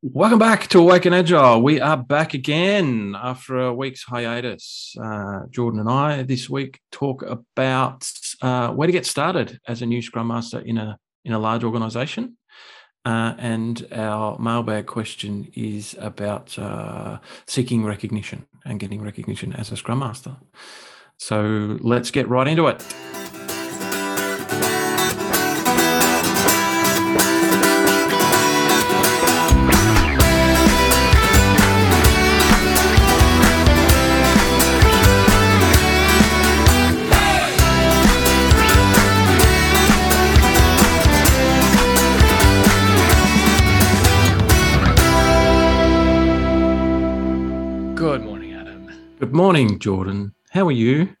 Welcome back to Awaken Agile. We are back again after a week's hiatus. Uh, Jordan and I this week talk about uh, where to get started as a new Scrum Master in a in a large organisation. Uh, and our mailbag question is about uh, seeking recognition and getting recognition as a Scrum Master. So let's get right into it. Good morning, Jordan. How are you?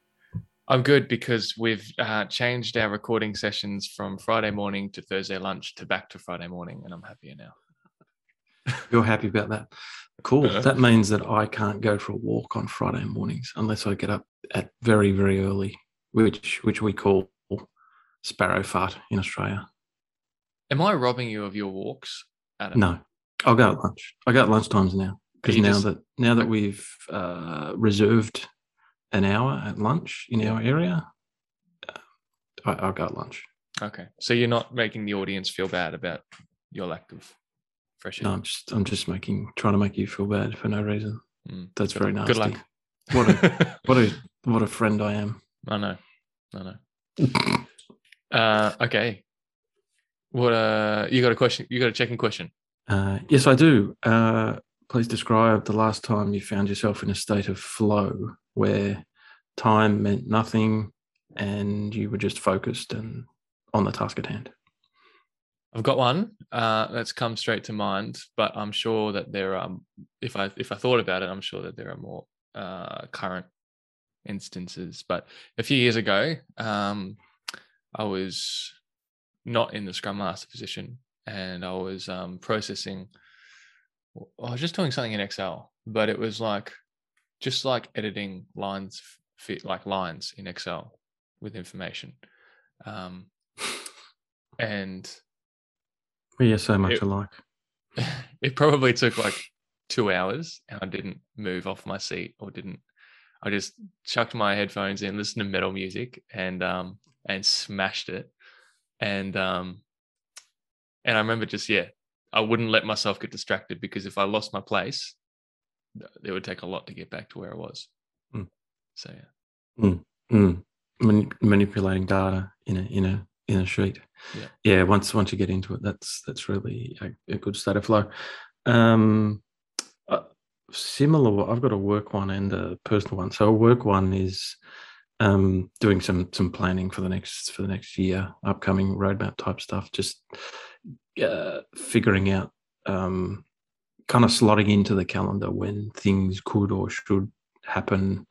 I'm good because we've uh, changed our recording sessions from Friday morning to Thursday lunch to back to Friday morning, and I'm happier now. You're happy about that? Cool. Uh-huh. That means that I can't go for a walk on Friday mornings unless I get up at very, very early, which which we call sparrow fart in Australia. Am I robbing you of your walks? Adam? No, I'll go at lunch. I go at lunch times now because now just... that now that we've uh, reserved an hour at lunch in our area, uh, I, will go at lunch. Okay, so you're not making the audience feel bad about your lack of fresh air. No, I'm just I'm just making trying to make you feel bad for no reason. Mm, That's very nasty. Good luck. What a what a what a friend I am. I know. I know. uh, okay. What uh you got a question? You got a checking question? Uh, yes, I do. Uh, please describe the last time you found yourself in a state of flow where time meant nothing and you were just focused and on the task at hand. I've got one uh, that's come straight to mind, but I'm sure that there are. If I if I thought about it, I'm sure that there are more uh, current instances. But a few years ago, um, I was not in the Scrum Master position, and I was um, processing I was just doing something in Excel, but it was like just like editing lines, fit like lines in Excel with information. Um, and we are so much it, alike. It probably took like two hours, and I didn't move off my seat or didn't. I just chucked my headphones in, listened to metal music, and um and smashed it. And um and I remember just yeah I wouldn't let myself get distracted because if I lost my place, it would take a lot to get back to where I was. Mm. So yeah. Mm. Mm. Man- manipulating data in a in a in a sheet. Yeah. Yeah. Once once you get into it, that's that's really a, a good state of flow. Um, uh, similar. I've got a work one and a personal one. So a work one is um, doing some some planning for the next for the next year, upcoming roadmap type stuff. Just uh, figuring out um, kind of slotting into the calendar when things could or should happen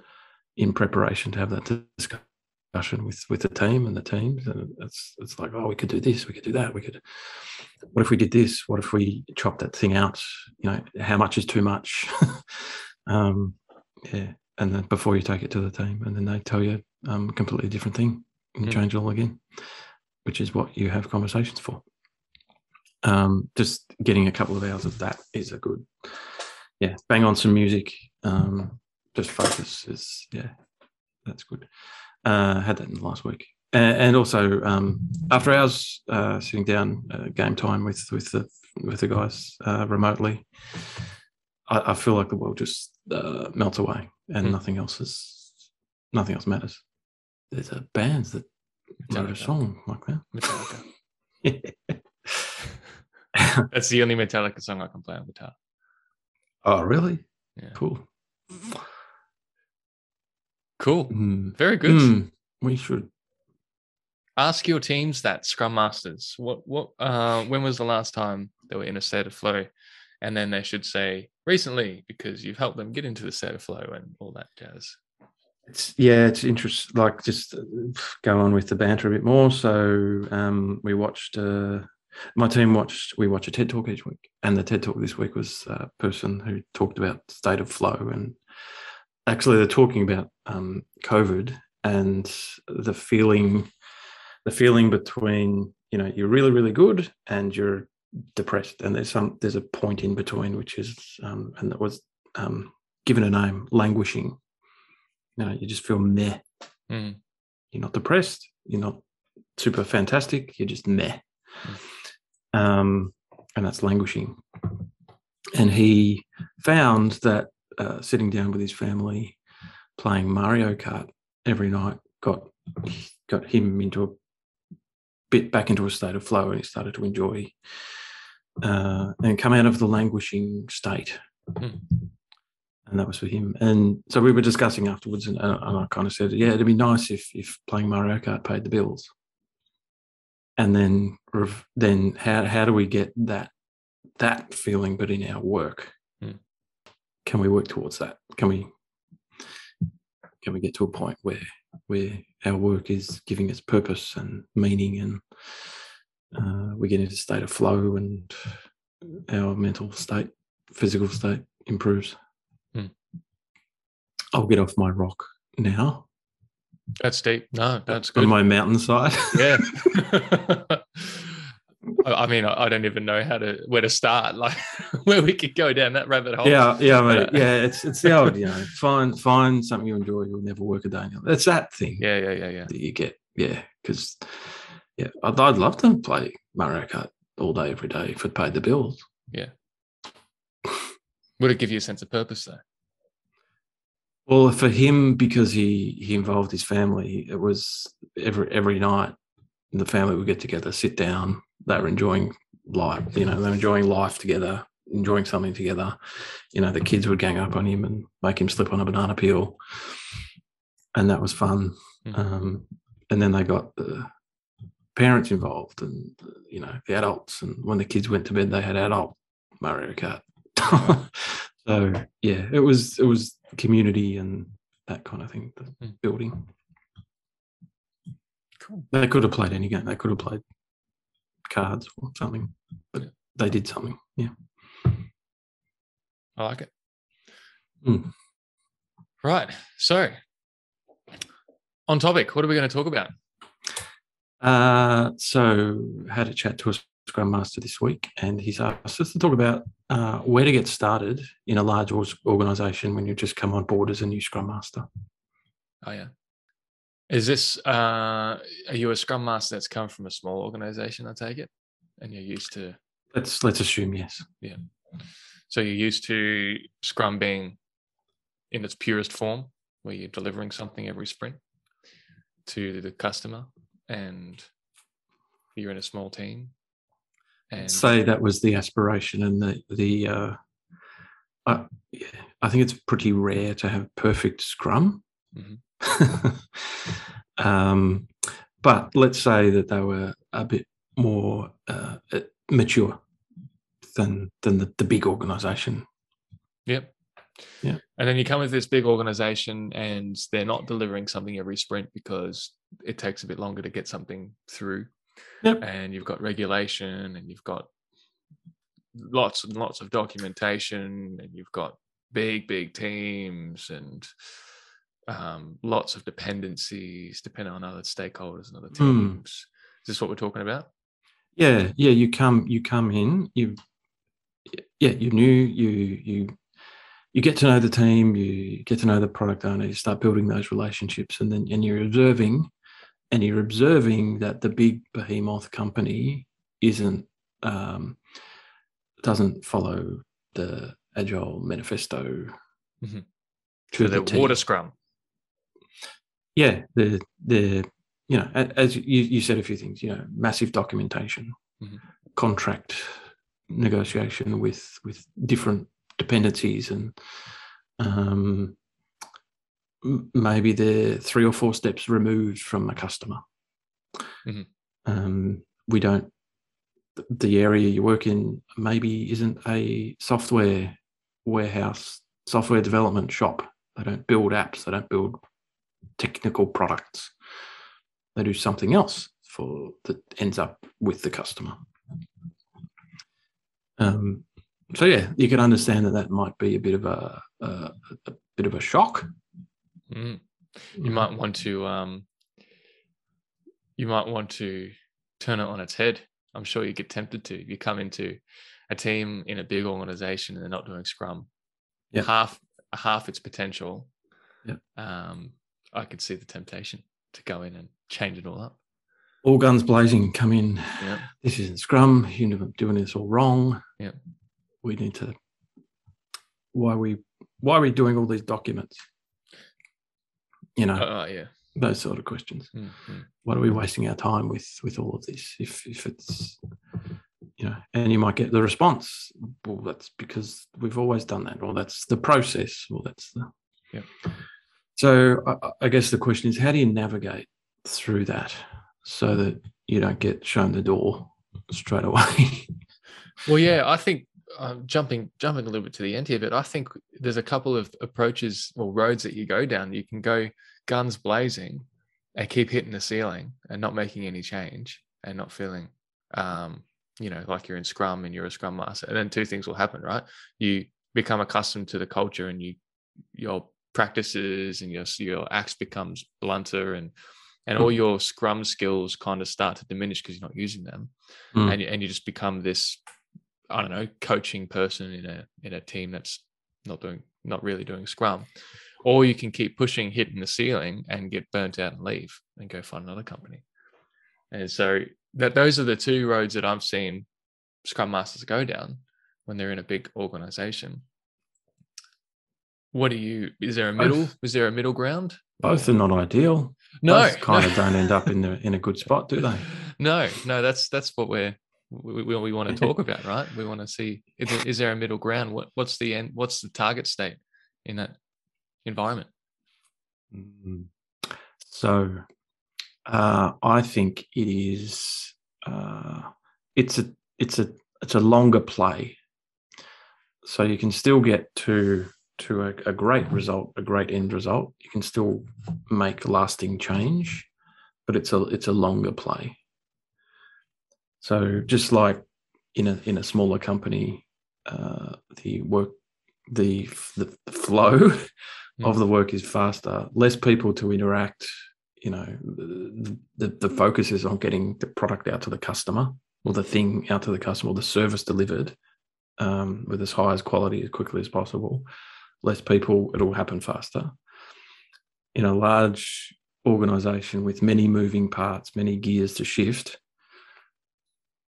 in preparation to have that discussion with with the team and the teams. And it's it's like oh we could do this we could do that we could what if we did this? What if we chop that thing out? You know how much is too much? Um yeah and then before you take it to the team and then they tell you um, a completely different thing and mm. change it all again which is what you have conversations for. Um, just getting a couple of hours of that is a good yeah bang on some music um, just focus is yeah that's good. Uh, had that in the last week. And, and also um, after hours uh, sitting down uh, game time with with the with the guys uh, remotely I, I, feel like the world just uh, melts away and mm. nothing else is nothing else matters there's a bands that Metallica. wrote a song like that yeah. That's the only Metallica song I can play on guitar. Oh, really? Yeah. Cool. Cool. Mm. Very good. Mm. We should ask your teams that Scrum Masters. What what uh when was the last time they were in a state of flow? And then they should say recently because you've helped them get into the state of flow and all that jazz. It's yeah, it's interesting. Like just uh, go on with the banter a bit more. So um, we watched uh, my team watched we watch a TED talk each week, and the TED talk this week was a person who talked about state of flow, and actually they're talking about um, COVID and the feeling, the feeling between you know you're really really good and you're depressed, and there's some there's a point in between which is um, and that was um, given a name, languishing. You know, you just feel meh. Mm. You're not depressed. You're not super fantastic. You're just meh. Mm. Um, and that's languishing. And he found that uh, sitting down with his family, playing Mario Kart every night, got got him into a bit back into a state of flow, and he started to enjoy uh, and come out of the languishing state. Mm. And that was for him. And so we were discussing afterwards, and, uh, and I kind of said, "Yeah, it'd be nice if if playing Mario Kart paid the bills." And then, then how how do we get that that feeling, but in our work? Mm. Can we work towards that? Can we can we get to a point where where our work is giving us purpose and meaning and uh, we get into a state of flow and our mental state, physical state improves. Hmm. I'll get off my rock now. That's deep. No, that's good. On my mountainside. Yeah. I mean, I don't even know how to where to start, like where we could go down that rabbit hole. Yeah, yeah, mate. yeah. It's it's the old, you know, find find something you enjoy. You'll never work a day in your life. It's that thing. Yeah, yeah, yeah, yeah. That you get, yeah, because yeah, I'd, I'd love to play Mario Kart all day, every day if it paid the bills. Yeah. Would it give you a sense of purpose though? Well, for him, because he he involved his family, it was every every night the family would get together, sit down. They were enjoying life, you know, they were enjoying life together, enjoying something together. You know, the kids would gang up on him and make him slip on a banana peel, and that was fun. Mm-hmm. Um, and then they got the parents involved and you know the adults and when the kids went to bed they had adult mario kart. So yeah it was it was community and that kind of thing the mm. building. Cool. They could have played any game. They could have played cards or something but yeah. they did something yeah. I like it. Mm. right. So on topic what are we going to talk about uh, so had a chat to a Scrum Master this week, and he's asked us to talk about uh, where to get started in a large organization when you just come on board as a new Scrum Master. Oh yeah. Is this uh, are you a Scrum Master that's come from a small organization? I take it, and you're used to. Let's let's assume yes. Yeah. So you're used to Scrum being in its purest form, where you're delivering something every sprint to the customer and you're in a small team and say that was the aspiration and the the uh, I, I think it's pretty rare to have perfect scrum mm-hmm. um, but let's say that they were a bit more uh, mature than than the, the big organization yep yeah. And then you come with this big organization and they're not delivering something every sprint because it takes a bit longer to get something through. Yep. And you've got regulation and you've got lots and lots of documentation and you've got big, big teams and um, lots of dependencies depending on other stakeholders and other hmm. teams. Mm. Is this what we're talking about? Yeah, yeah. You come, you come in. You, yeah, you knew you you you get to know the team, you get to know the product owner, you start building those relationships, and then and you're observing, and you're observing that the big behemoth company isn't um, doesn't follow the agile manifesto. Mm-hmm. To so the water scrum. Yeah, the the you know as you, you said a few things. You know, massive documentation, mm-hmm. contract negotiation with with different dependencies and um, maybe they're three or four steps removed from a customer. Mm-hmm. Um, we don't, the area you work in maybe isn't a software warehouse, software development shop. They don't build apps, they don't build technical products. They do something else for that ends up with the customer. Um, so yeah, you can understand that that might be a bit of a, a, a bit of a shock. Mm. You might want to um, you might want to turn it on its head I'm sure you get tempted to. You come into a team in a big organization and they're not doing Scrum, Yeah. half half its potential. Yeah. Um, I could see the temptation to go in and change it all up. All guns blazing, come in. Yeah. This isn't Scrum. You're doing this all wrong. Yeah. We need to. Why are we? Why are we doing all these documents? You know, Oh yeah. those sort of questions. Mm, mm. Why are we wasting our time with with all of this? If if it's you know, and you might get the response. Well, that's because we've always done that, or that's the process, or that's the. Yeah. So I, I guess the question is, how do you navigate through that so that you don't get shown the door straight away? Well, yeah, I think um, jumping jumping a little bit to the end here, but I think there's a couple of approaches or roads that you go down. You can go guns blazing and keep hitting the ceiling and not making any change and not feeling, um, you know, like you're in Scrum and you're a Scrum master. And then two things will happen, right? You become accustomed to the culture and you your practices and your your axe becomes blunter and and all your Scrum skills kind of start to diminish because you're not using them, Mm. and and you just become this I don't know, coaching person in a in a team that's not doing not really doing Scrum. Or you can keep pushing, hitting the ceiling and get burnt out and leave and go find another company. And so that those are the two roads that I've seen Scrum Masters go down when they're in a big organization. What do you is there a middle? Both. Is there a middle ground? Both are not ideal. No, Both kind no. of don't end up in the in a good spot, do they? No, no, that's that's what we're we, we, we want to talk about, right? We want to see is there, is there a middle ground? What what's the end? What's the target state in that environment? Mm. So uh, I think it is uh, it's a it's a it's a longer play. So you can still get to to a, a great result, a great end result. You can still make lasting change, but it's a it's a longer play. So just like in a in a smaller company, uh, the work the the flow of the work is faster, less people to interact. You know, the, the, the focus is on getting the product out to the customer or the thing out to the customer, or the service delivered um, with as high as quality as quickly as possible. Less people, it'll happen faster. In a large organization with many moving parts, many gears to shift,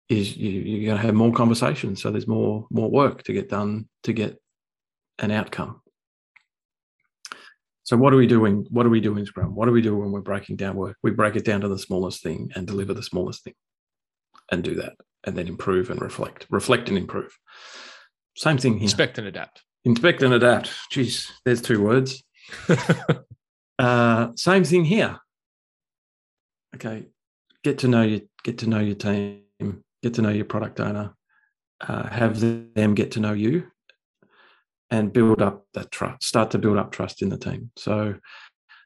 is you, you're going to have more conversations. So there's more more work to get done to get an outcome. So what are we doing? What do we do in Scrum? What do we do when we're breaking down work? We break it down to the smallest thing and deliver the smallest thing and do that and then improve and reflect. Reflect and improve. Same thing here. Inspect and adapt. Inspect and adapt. Geez, there's two words. Uh, same thing here. Okay, get to know your get to know your team, get to know your product owner, uh, have them get to know you, and build up that trust. Start to build up trust in the team. So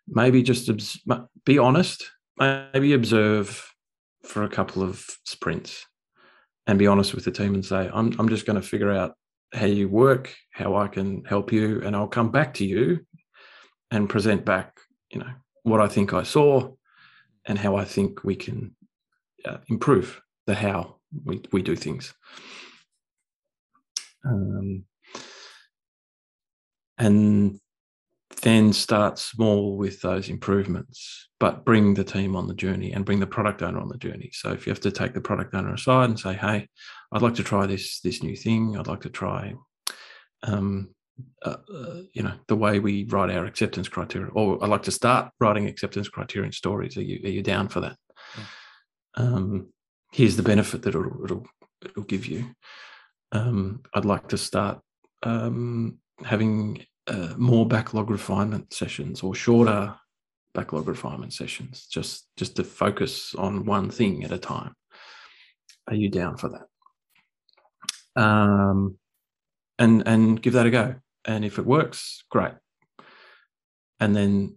maybe just obs- be honest. Maybe observe for a couple of sprints, and be honest with the team and say, "I'm I'm just going to figure out how you work, how I can help you, and I'll come back to you and present back, you know, what I think I saw and how I think we can uh, improve the how we, we do things. Um, and then start small with those improvements, but bring the team on the journey and bring the product owner on the journey. So if you have to take the product owner aside and say, "Hey, I'd like to try this this new thing. I'd like to try, um, uh, uh, you know, the way we write our acceptance criteria, or I'd like to start writing acceptance criteria criterion stories. Are you are you down for that? Um, here's the benefit that it'll it'll, it'll give you. Um, I'd like to start um, having uh, more backlog refinement sessions or shorter backlog refinement sessions, just just to focus on one thing at a time. Are you down for that? Um, and and give that a go. And if it works, great. And then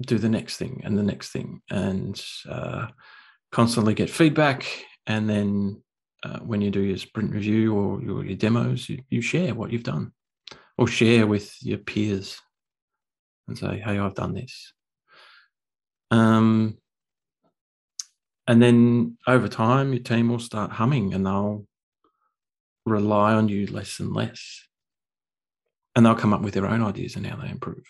do the next thing and the next thing, and uh, constantly get feedback. And then uh, when you do your sprint review or your, your demos, you, you share what you've done, or share with your peers, and say, "Hey, I've done this." Um, and then over time, your team will start humming and they'll rely on you less and less. And they'll come up with their own ideas and how they improve.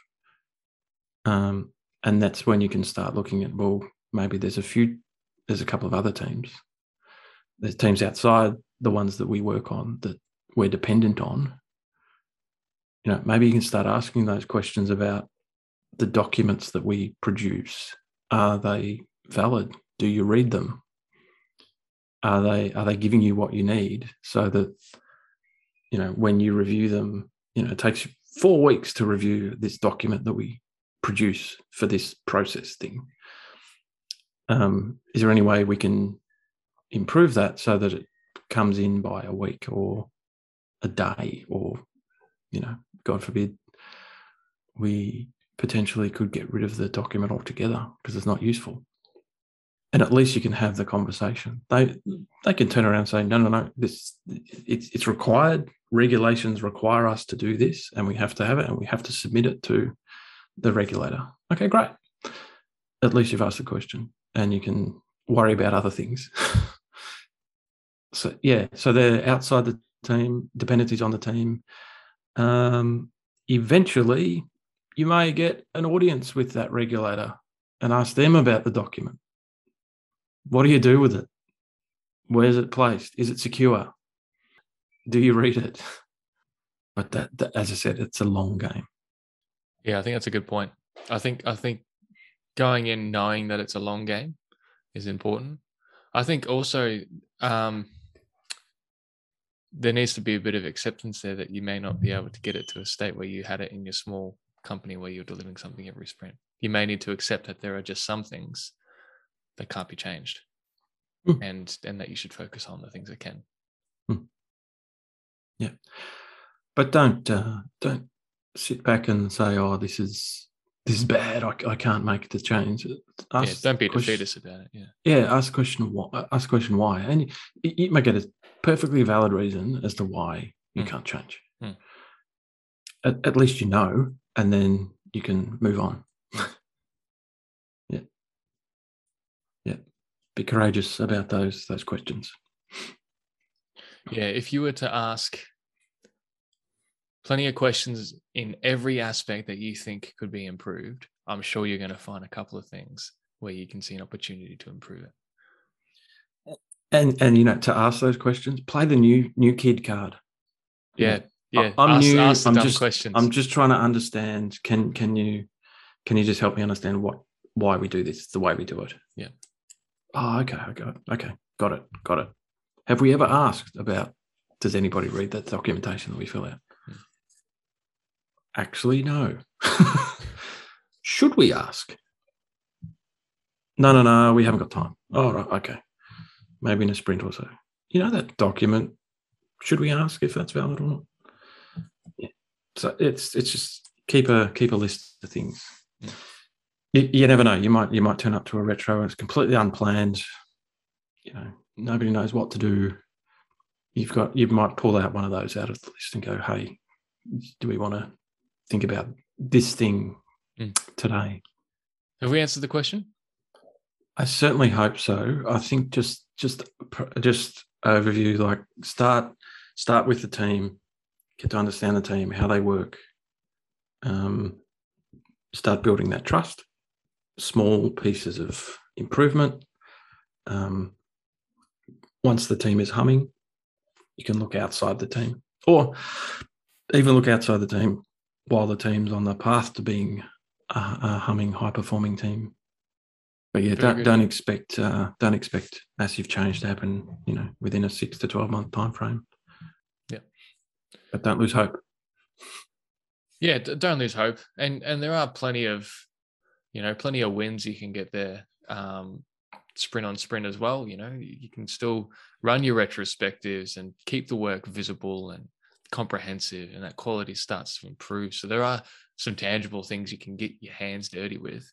Um, and that's when you can start looking at, well, maybe there's a few, there's a couple of other teams. There's teams outside the ones that we work on that we're dependent on. You know, maybe you can start asking those questions about the documents that we produce. Are they valid? do you read them? Are they are they giving you what you need so that you know when you review them, you know, it takes four weeks to review this document that we produce for this process thing. Um, is there any way we can improve that so that it comes in by a week or a day or you know god forbid we potentially could get rid of the document altogether because it's not useful and at least you can have the conversation. They they can turn around and say, no, no, no, this it's it's required. Regulations require us to do this, and we have to have it, and we have to submit it to the regulator. Okay, great. At least you've asked the question, and you can worry about other things. so yeah, so they're outside the team, dependencies on the team. Um, eventually, you may get an audience with that regulator and ask them about the document what do you do with it? Where's it placed? Is it secure? Do you read it? But that, that, as I said, it's a long game. Yeah, I think that's a good point. I think I think going in knowing that it's a long game is important. I think also um, there needs to be a bit of acceptance there that you may not be able to get it to a state where you had it in your small company where you're delivering something every sprint. You may need to accept that there are just some things that can't be changed mm. and and that you should focus on the things that can mm. yeah but don't uh, don't sit back and say oh this is this is bad I, I can't make the change ask yeah, don't be a defeatist about it yeah yeah ask a question why ask question why and you, you might get a perfectly valid reason as to why you mm. can't change mm. at, at least you know and then you can move on yeah. Yeah. be courageous about those those questions. Yeah, if you were to ask plenty of questions in every aspect that you think could be improved, I'm sure you're going to find a couple of things where you can see an opportunity to improve it. And and you know, to ask those questions, play the new new kid card. Yeah, yeah. I'm ask, new. Ask I'm just questions. I'm just trying to understand. Can can you can you just help me understand what why we do this the way we do it? Yeah. Oh, okay, I okay, okay, got it, got it. Have we ever asked about? Does anybody read that documentation that we fill out? Actually, no. Should we ask? No, no, no. We haven't got time. Oh, right, okay. Maybe in a sprint or so. You know that document. Should we ask if that's valid or not? Yeah. So it's it's just keep a keep a list of things. Yeah. You, you never know. You might you might turn up to a retro and it's completely unplanned. You know, nobody knows what to do. You've got you might pull out one of those out of the list and go, "Hey, do we want to think about this thing mm. today?" Have we answered the question? I certainly hope so. I think just just just overview like start start with the team, get to understand the team, how they work, um, start building that trust, small pieces of improvement. Um, once the team is humming, you can look outside the team or even look outside the team while the team's on the path to being a, a humming, high performing team. But yeah, don't, don't expect uh, don't expect massive change to happen. You know, within a six to twelve month time frame. Yeah, but don't lose hope. Yeah, don't lose hope, and and there are plenty of you know, plenty of wins you can get there. Um, sprint on sprint as well. You know, you can still run your retrospectives and keep the work visible and comprehensive, and that quality starts to improve. So there are some tangible things you can get your hands dirty with,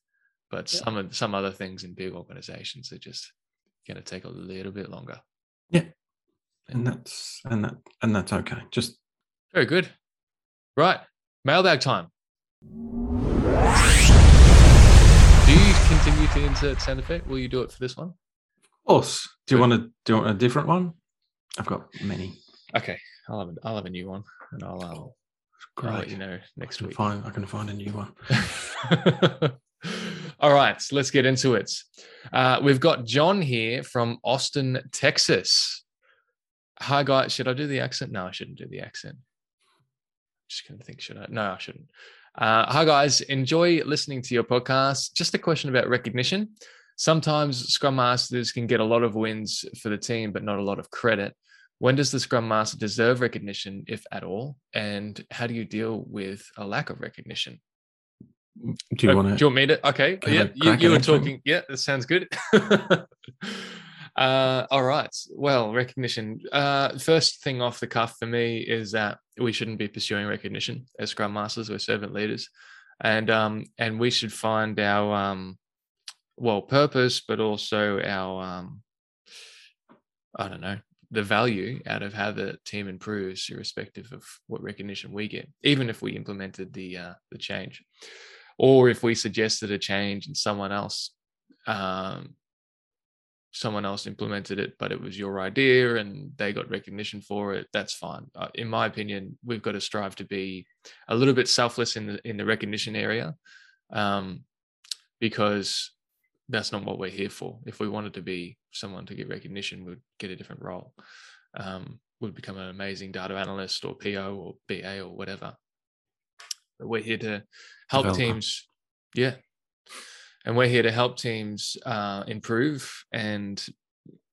but yeah. some of some other things in big organizations are just going to take a little bit longer. Yeah, and that's and that and that's okay. Just very good. Right, mailbag time. Do you continue to insert sound effect? Will you do it for this one? Of course. Do you want to do you want a different one? I've got many. Okay, I'll have a, I'll have a new one, and I'll, um, I'll let you know next I week. Find I can find a new one. All right, let's get into it. Uh, we've got John here from Austin, Texas. Hi, guys. Should I do the accent? No, I shouldn't do the accent. Just gonna think, should I? No, I shouldn't. Uh, hi, guys. Enjoy listening to your podcast. Just a question about recognition. Sometimes Scrum Masters can get a lot of wins for the team, but not a lot of credit. When does the Scrum Master deserve recognition, if at all? And how do you deal with a lack of recognition? Do you Uh, want to? Do you want me to? Okay. Yeah, you, you were talking. Yeah, that sounds good. uh, all right. Well, recognition. Uh, first thing off the cuff for me is that we shouldn't be pursuing recognition as Scrum Masters. We're servant leaders, and um, and we should find our um, well purpose, but also our um, I don't know the value out of how the team improves, irrespective of what recognition we get, even if we implemented the uh, the change. Or if we suggested a change and someone else um, someone else implemented it but it was your idea and they got recognition for it that's fine. Uh, in my opinion we've got to strive to be a little bit selfless in the in the recognition area um, because that's not what we're here for. If we wanted to be someone to get recognition we'd get a different role. Um, would become an amazing data analyst or po or ba or whatever. But we're here to help teams yeah. And we're here to help teams uh, improve and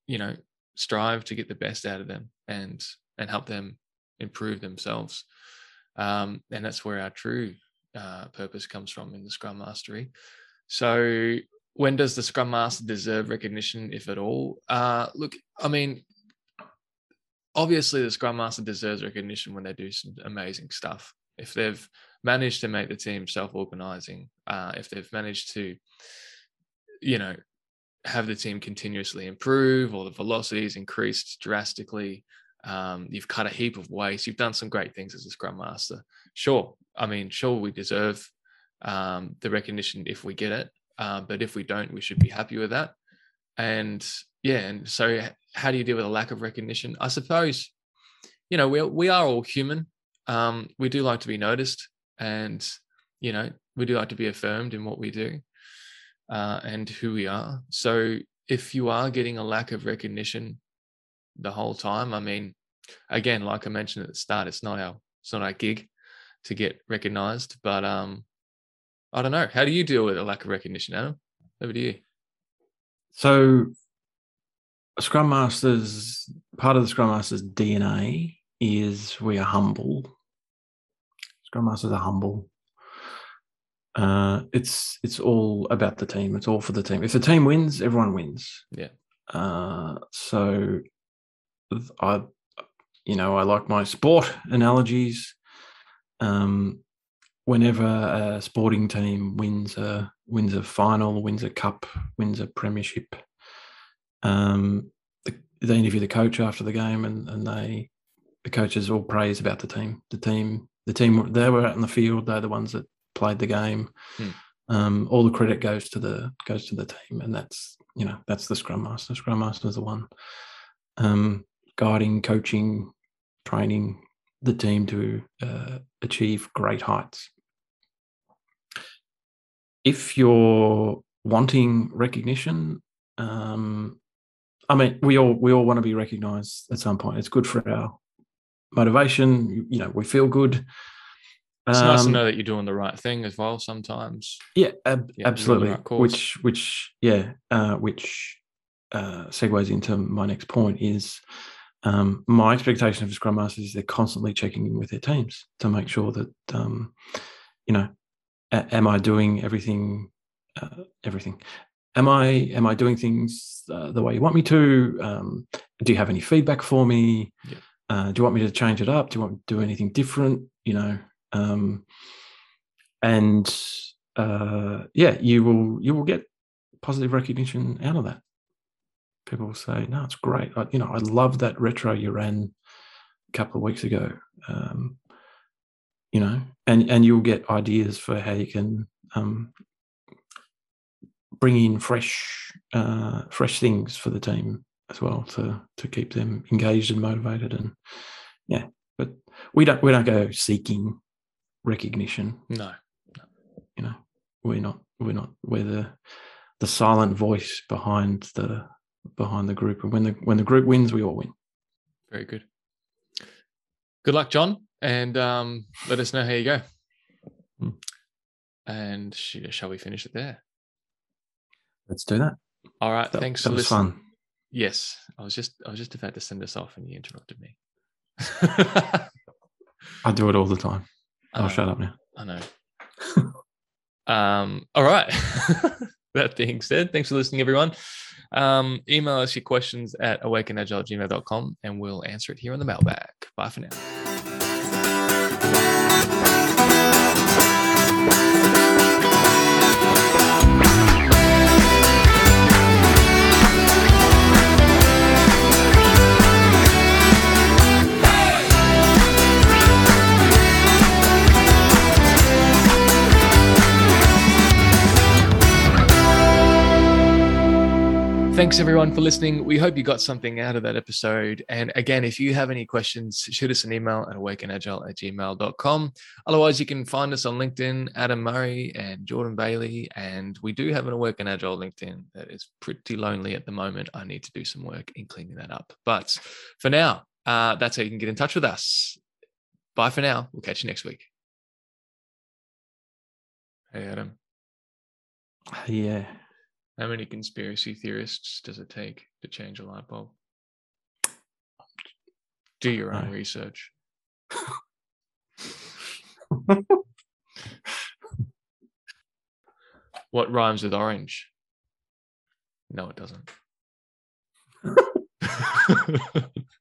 you know strive to get the best out of them and and help them improve themselves. Um, and that's where our true uh, purpose comes from in the scrum mastery. So when does the scrum master deserve recognition if at all? Uh, look i mean obviously the scrum master deserves recognition when they do some amazing stuff. If they've managed to make the team self-organizing uh, if they've managed to you know have the team continuously improve or the velocity is increased drastically um, you've cut a heap of waste. You've done some great things as a scrum master. Sure. I mean sure we deserve um, the recognition if we get it uh, but if we don't we should be happy with that. And yeah and so how do you deal with a lack of recognition? I suppose you know we, we are all human. Um, we do like to be noticed and you know we do like to be affirmed in what we do uh, and who we are. So if you are getting a lack of recognition the whole time i mean again like i mentioned at the start it's not our it's not our gig to get recognized but um i don't know how do you deal with a lack of recognition adam over to you So, Scrum Masters, part of the Scrum Masters DNA is we are humble. Scrum Masters are humble. Uh, it's it's all about the team. It's all for the team. If the team wins, everyone wins. Yeah. Uh, so, I, you know, I like my sport analogies. Um, whenever a sporting team wins a wins a final, wins a cup, wins a premiership, um, the, they interview the coach after the game, and, and they the coaches all praise about the team. The team, the team, they were out in the field. They're the ones that played the game. Hmm. Um, all the credit goes to the goes to the team, and that's you know that's the scrum master. Scrum master is the one um, guiding, coaching, training the team to uh, achieve great heights. If you're wanting recognition, um, I mean, we all we all want to be recognised at some point. It's good for our motivation. You, you know, we feel good. it's nice to Um, know that you're doing the right thing as well sometimes Yeah, ab- Yeah, you're on the absolutely. right which, which, yeah, uh, which uh, segues into my next point is um, my expectation of Scrum Masters is they're constantly checking in with their teams to make sure that um, you know, am I doing everything? Uh, everything. Am I am I doing things uh, the way you want me to? Um, do you have any feedback for me? Yeah. Uh, do you want me to change it up? Do you want me to do anything different? You know, um, and uh, yeah, you will you will get positive recognition out of that. People will say, "No, it's great." I, you know, I love that retro you ran a couple of weeks ago. Um, you know, and and you'll get ideas for how you can um, bring in fresh uh, fresh things for the team as well to to keep them engaged and motivated and yeah but we don't we don't go seeking recognition. No, no. you know we're not we're not we're the the silent voice behind the behind the group and when the when the group wins we all win. Very good. Good luck john and um, let us know how you go hmm. and sh- shall we finish it there let's do that all right that, thanks that was listening. fun Yes, I was just I was just about to send us off, and you interrupted me. I do it all the time. I'll shut up now. I know. um, all right. that being said, thanks for listening, everyone. Um, email us your questions at awakenagile@gmail.com and we'll answer it here on the mailbag. Bye for now. Thanks everyone for listening. We hope you got something out of that episode. And again, if you have any questions, shoot us an email at awakenagile at gmail.com. Otherwise, you can find us on LinkedIn, Adam Murray and Jordan Bailey. And we do have an Awaken Agile LinkedIn that is pretty lonely at the moment. I need to do some work in cleaning that up. But for now, uh, that's how you can get in touch with us. Bye for now. We'll catch you next week. Hey, Adam. Yeah. How many conspiracy theorists does it take to change a light bulb? Do your own research. what rhymes with orange? No, it doesn't.